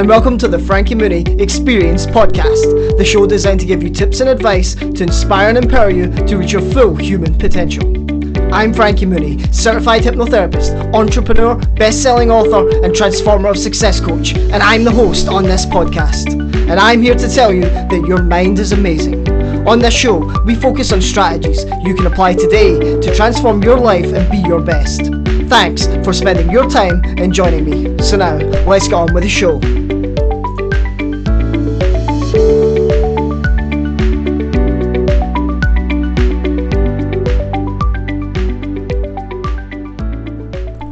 and welcome to the Frankie Mooney Experience Podcast, the show designed to give you tips and advice to inspire and empower you to reach your full human potential. I'm Frankie Mooney, certified hypnotherapist, entrepreneur, best selling author, and transformer of success coach, and I'm the host on this podcast. And I'm here to tell you that your mind is amazing. On this show, we focus on strategies you can apply today to transform your life and be your best. Thanks for spending your time and joining me. So now, let's get on with the show.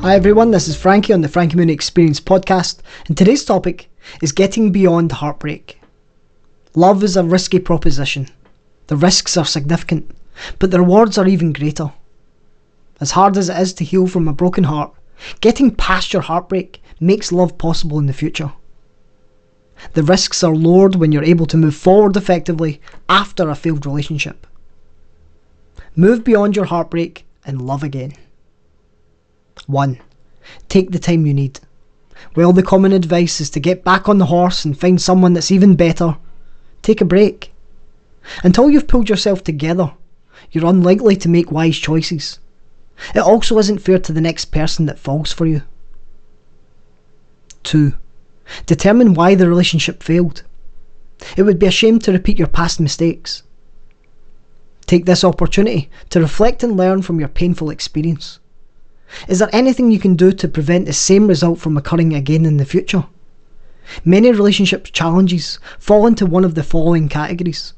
Hi everyone, this is Frankie on the Frankie Mooney Experience podcast, and today's topic is getting beyond heartbreak. Love is a risky proposition. The risks are significant, but the rewards are even greater. As hard as it is to heal from a broken heart, getting past your heartbreak makes love possible in the future. The risks are lowered when you're able to move forward effectively after a failed relationship. Move beyond your heartbreak and love again. 1. Take the time you need. Well, the common advice is to get back on the horse and find someone that's even better. Take a break. Until you've pulled yourself together, you're unlikely to make wise choices. It also isn't fair to the next person that falls for you. 2. Determine why the relationship failed. It would be a shame to repeat your past mistakes. Take this opportunity to reflect and learn from your painful experience. Is there anything you can do to prevent the same result from occurring again in the future? Many relationship challenges fall into one of the following categories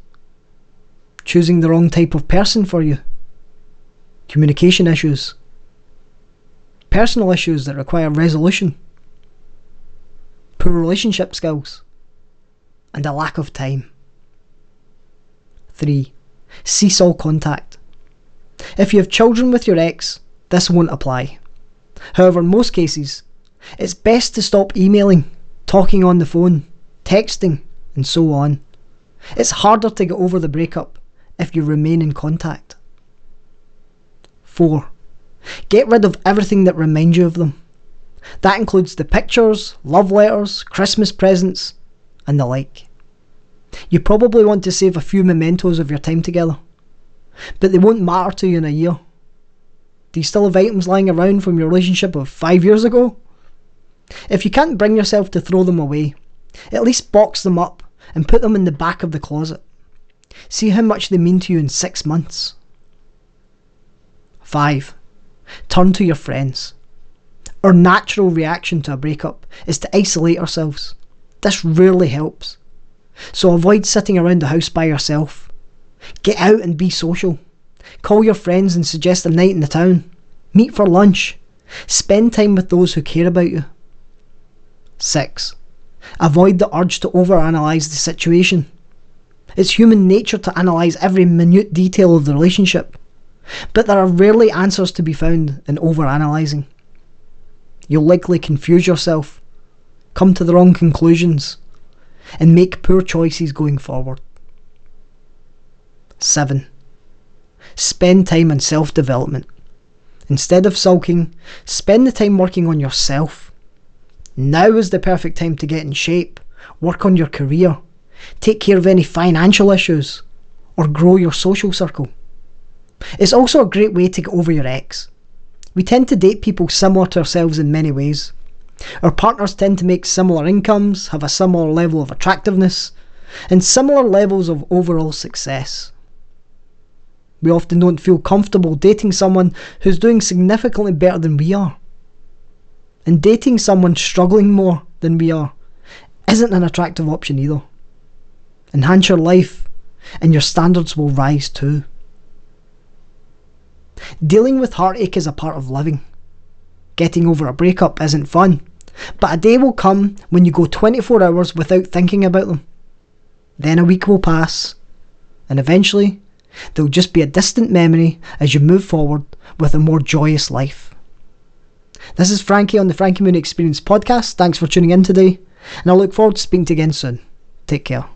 choosing the wrong type of person for you, communication issues, personal issues that require resolution, poor relationship skills, and a lack of time. 3. Cease all contact. If you have children with your ex, this won't apply. However, in most cases, it's best to stop emailing, talking on the phone, texting, and so on. It's harder to get over the breakup if you remain in contact. 4. Get rid of everything that reminds you of them. That includes the pictures, love letters, Christmas presents, and the like. You probably want to save a few mementos of your time together, but they won't matter to you in a year. Do you still have items lying around from your relationship of five years ago? If you can't bring yourself to throw them away, at least box them up and put them in the back of the closet. See how much they mean to you in six months. 5. Turn to your friends. Our natural reaction to a breakup is to isolate ourselves. This rarely helps. So avoid sitting around the house by yourself. Get out and be social. Call your friends and suggest a night in the town. Meet for lunch. Spend time with those who care about you. 6. Avoid the urge to overanalyze the situation. It's human nature to analyse every minute detail of the relationship. But there are rarely answers to be found in overanalyzing. You'll likely confuse yourself, come to the wrong conclusions, and make poor choices going forward. 7. Spend time on self development. Instead of sulking, spend the time working on yourself. Now is the perfect time to get in shape, work on your career, take care of any financial issues, or grow your social circle. It's also a great way to get over your ex. We tend to date people similar to ourselves in many ways. Our partners tend to make similar incomes, have a similar level of attractiveness, and similar levels of overall success. We often don't feel comfortable dating someone who's doing significantly better than we are. And dating someone struggling more than we are isn't an attractive option either. Enhance your life, and your standards will rise too. Dealing with heartache is a part of living. Getting over a breakup isn't fun, but a day will come when you go 24 hours without thinking about them. Then a week will pass, and eventually they'll just be a distant memory as you move forward with a more joyous life. This is Frankie on the Frankie Mooney Experience podcast. Thanks for tuning in today, and I look forward to speaking to you again soon. Take care.